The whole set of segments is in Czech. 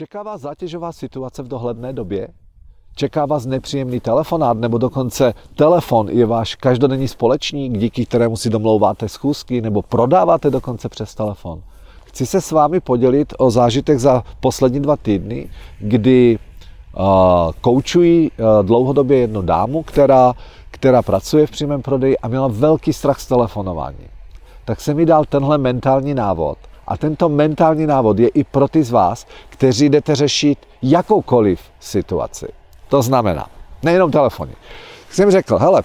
Čeká vás zátěžová situace v dohledné době? Čeká vás nepříjemný telefonát nebo dokonce telefon je váš každodenní společník, díky kterému si domlouváte schůzky nebo prodáváte dokonce přes telefon. Chci se s vámi podělit o zážitek za poslední dva týdny, kdy uh, koučuji uh, dlouhodobě jednu dámu, která, která pracuje v přímém prodeji a měla velký strach z telefonování. Tak se mi dal tenhle mentální návod a tento mentální návod je i pro ty z vás, kteří jdete řešit jakoukoliv situaci. To znamená, nejenom telefony. Jsem řekl, hele,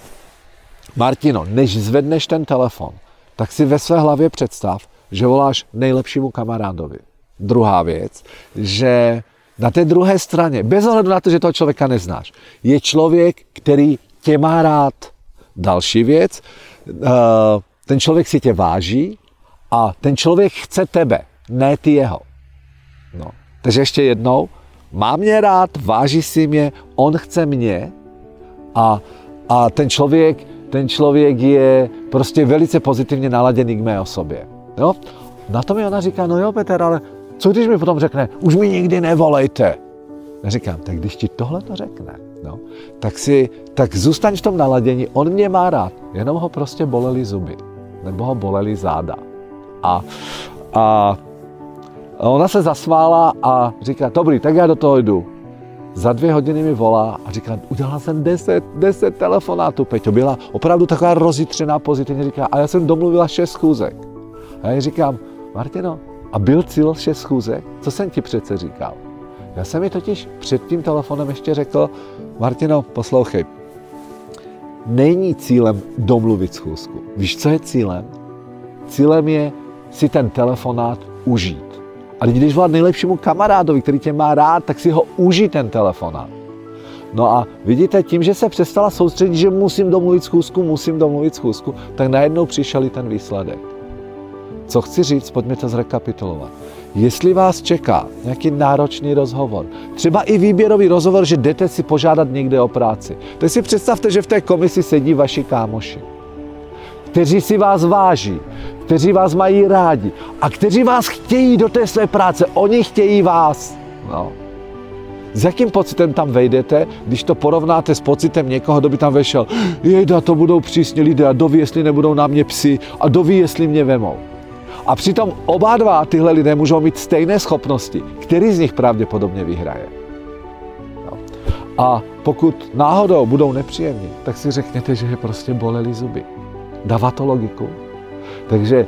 Martino, než zvedneš ten telefon, tak si ve své hlavě představ, že voláš nejlepšímu kamarádovi. Druhá věc, že na té druhé straně, bez ohledu na to, že toho člověka neznáš, je člověk, který tě má rád. Další věc, eh, ten člověk si tě váží, a ten člověk chce tebe, ne ty jeho. No. Takže ještě jednou, má mě rád, váží si mě, on chce mě a, a ten člověk, ten člověk je prostě velice pozitivně naladěný k mé osobě. Jo? Na to mi ona říká, no jo, Petr, ale co když mi potom řekne, už mi nikdy nevolejte. Já říkám, tak když ti tohle to řekne, no, tak, si, tak zůstaň v tom naladění, on mě má rád, jenom ho prostě boleli zuby, nebo ho boleli záda. A, a ona se zasmála a říká, dobrý, tak já do toho jdu. Za dvě hodiny mi volá a říká, udělala jsem deset, deset telefonátů, Peťo. Byla opravdu taková rozjitřená pozitivně. Říká, a já jsem domluvila šest schůzek. A já říkám, Martino, a byl cíl šest schůzek? Co jsem ti přece říkal? Já jsem mi totiž před tím telefonem ještě řekl, Martino, poslouchej, není cílem domluvit schůzku. Víš, co je cílem? Cílem je si ten telefonát užít. Ale když volá nejlepšímu kamarádovi, který tě má rád, tak si ho užij ten telefonát. No a vidíte, tím, že se přestala soustředit, že musím domluvit schůzku, musím domluvit schůzku, tak najednou přišel i ten výsledek. Co chci říct, pojďme to zrekapitulovat. Jestli vás čeká nějaký náročný rozhovor, třeba i výběrový rozhovor, že jdete si požádat někde o práci, tak si představte, že v té komisi sedí vaši kámoši, kteří si vás váží, kteří vás mají rádi a kteří vás chtějí do té své práce. Oni chtějí vás. No. S jakým pocitem tam vejdete, když to porovnáte s pocitem někoho, kdo by tam vešel, jejda, to budou přísně lidé a doví, jestli nebudou na mě psi a doví, jestli mě vemou. A přitom oba dva tyhle lidé můžou mít stejné schopnosti. Který z nich pravděpodobně vyhraje? No. A pokud náhodou budou nepříjemní, tak si řekněte, že je prostě boleli zuby. Dává to logiku? Takže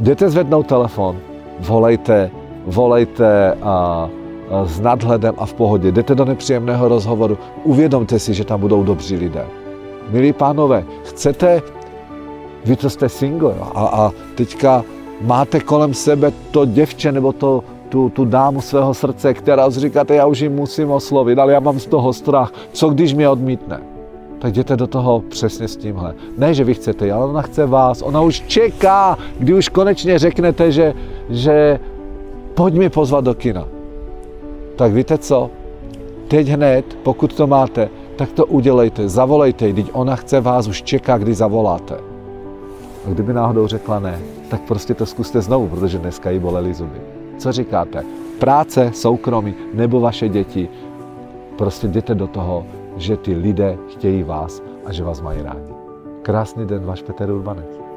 jděte zvednout telefon, volejte, volejte a, s nadhledem a v pohodě. Jdete do nepříjemného rozhovoru, uvědomte si, že tam budou dobří lidé. Milí pánové, chcete, vy to jste single a, a teďka máte kolem sebe to děvče nebo to, tu, tu dámu svého srdce, která říkáte, já už ji musím oslovit, ale já mám z toho strach. Co když mě odmítne? Tak jděte do toho přesně s tímhle. Ne, že vy chcete, ale ona chce vás. Ona už čeká, kdy už konečně řeknete, že, že pojď mi pozvat do kina. Tak víte co? Teď hned, pokud to máte, tak to udělejte, zavolejte, teď ona chce vás, už čeká, kdy zavoláte. A kdyby náhodou řekla ne, tak prostě to zkuste znovu, protože dneska jí bolely zuby. Co říkáte? Práce, soukromí nebo vaše děti, prostě jděte do toho, že ty lidé chtějí vás a že vás mají rádi. Krásný den, váš Petr Urbanec.